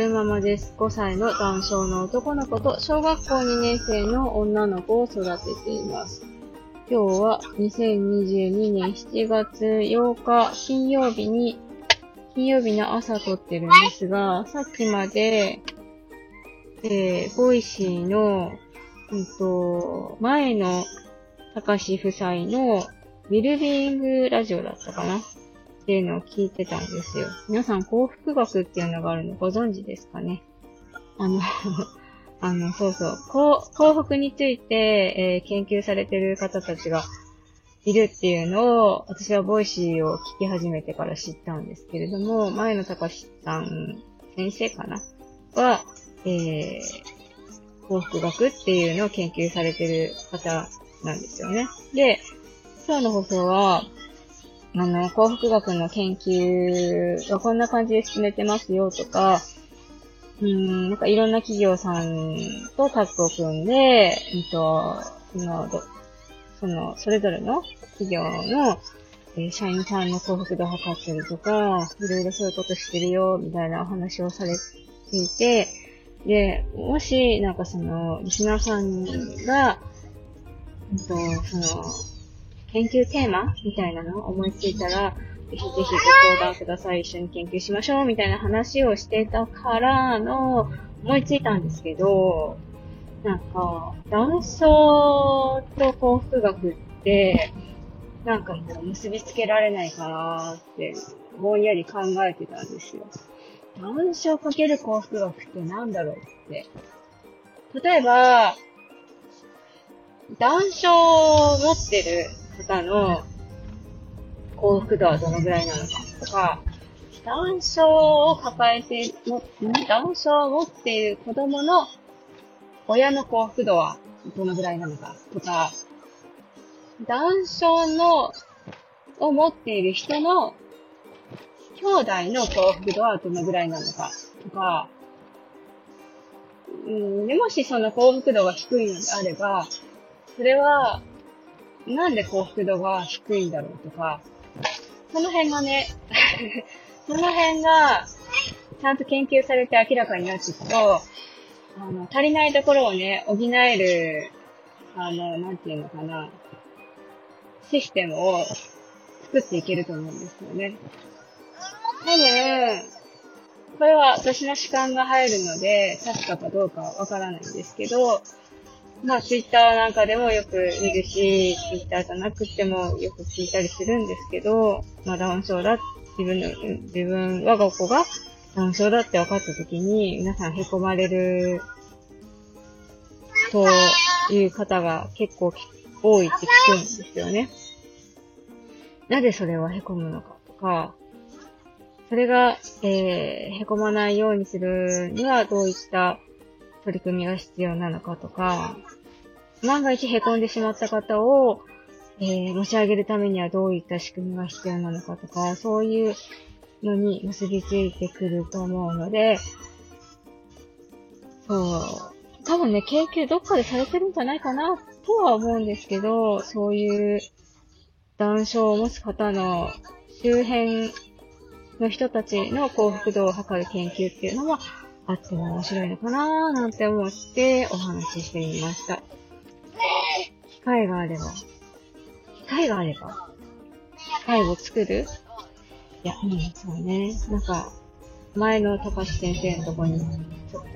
春ママです。5歳の男性の男の子と小学校2年生の女の子を育てています。今日は2022年7月8日金曜日に、金曜日の朝撮ってるんですが、さっきまで、えー、 Voicy の、うんと、前の高志夫妻のウェルビーイングラジオだったかなっていうのを聞いてたんですよ。皆さん幸福学っていうのがあるのご存知ですかね？あの あの、そうそう。幸福について、えー、研究されてる方たちがいるっていうのを、私は Voicy を聞き始めてから知ったんですけれども、前野隆司さん先生かな？は、えー、幸福学っていうのを研究されてる方なんですよね。で、今日の放送は、あの、幸福学の研究がこんな感じで進めてますよとか、うん、なんかいろんな企業さんとタッグを組んで、うんと、その、その、それぞれの企業の、えー、社員さんの幸福度を測ったりとか、いろいろそういうことしてるよ、みたいなお話をされていて、で、もし、なんかその、リスナーさんが、うんと、その、研究テーマみたいなのを思いついたら、ぜひぜひご相談ください。一緒に研究しましょう。みたいな話をしてたからの、思いついたんですけど、なんか、男性と幸福学って、なんかこう結びつけられないかなーって、ぼんやり考えてたんですよ。男性かける幸福学ってなんだろうって。例えば、男性を持ってる方の幸福度はどのぐらいなのかとか、男性を抱えて、男性を持っている子供の親の幸福度はどのぐらいなのかとか、男性の、を持っている人の兄弟の幸福度はどのぐらいなのかとか、うん、もしその幸福度が低いのであれば、それはなんで幸福度が低いんだろうとか、その辺がね、その辺が、ちゃんと研究されて明らかになっていくと、あの、足りないところをね、補える、あの、なんていうのかな、システムを作っていけると思うんですよね。多分、これは私の主観が入るので、確かかどうかわからないんですけど、まあ、ツイッターなんかでもよく見るし、ツイッターじゃなくてもよく聞いたりするんですけど、まあ、ダウン症だ、自分の、自分、我が子がダウン症だって分かった時に、皆さん凹まれる、という方が結構多いって聞くんですよね。なぜそれは凹むのかとか、それが、えー、凹まないようにするにはどういった取り組みが必要なのかとか、万が一凹んでしまった方を、えー、持ち上げるためにはどういった仕組みが必要なのかとか、そういうのに結びついてくると思うので、そう、多分ね、研究どっかでされてるんじゃないかなとは思うんですけど、そういう断症を持つ方の周辺の人たちの幸福度を測る研究っていうのは、あっても面白いのかなーなんて思ってお話ししてみました。機会があれば、機会があれば、機会を作る？いや、うん、そうね。なんか、前の高橋先生のとこに、ちょっと、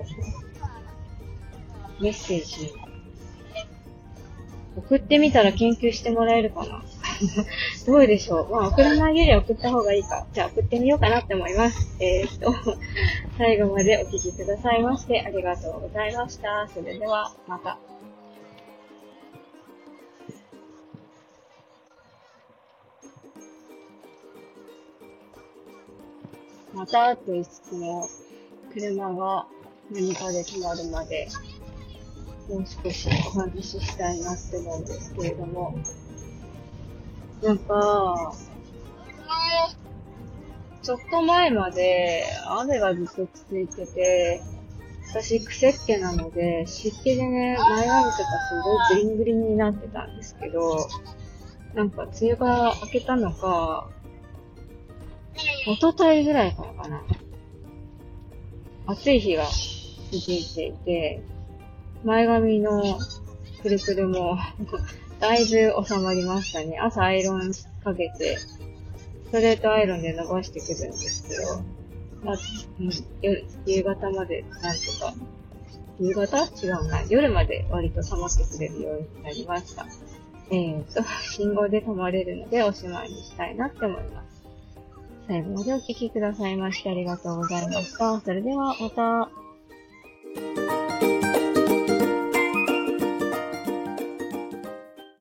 メッセージ、送ってみたら研究してもらえるかな どうでしょう。まあ、送らないより送った方がいいか。じゃあ、送ってみようかなって思います。えー、っと、最後までお聴きくださいまして、ありがとうございました。それでは、また。またと言いつつも、車が何かで止まるまで、もう少しお話ししたいなって思うんですけれども、なんか、ちょっと前まで雨がずっと続いてて、私、癖っ気なので、湿気でね、前髪とかすごいグリングリンになってたんですけど、なんか、梅雨が明けたのか、おとといぐらいからかな。暑い日が続いていて、前髪のくるくるもだいぶ収まりましたね。朝アイロンかけて、ストレートアイロンで伸ばしてくるんですけど、まあ、うん、夕方までなんとか、夕方？違うな。夜まで割と溜まってくれるようになりました。えーと、信号で止まれるのでおしまいにしたいなって思います。最後までお聴きくださいましてありがとうございました。それではまた。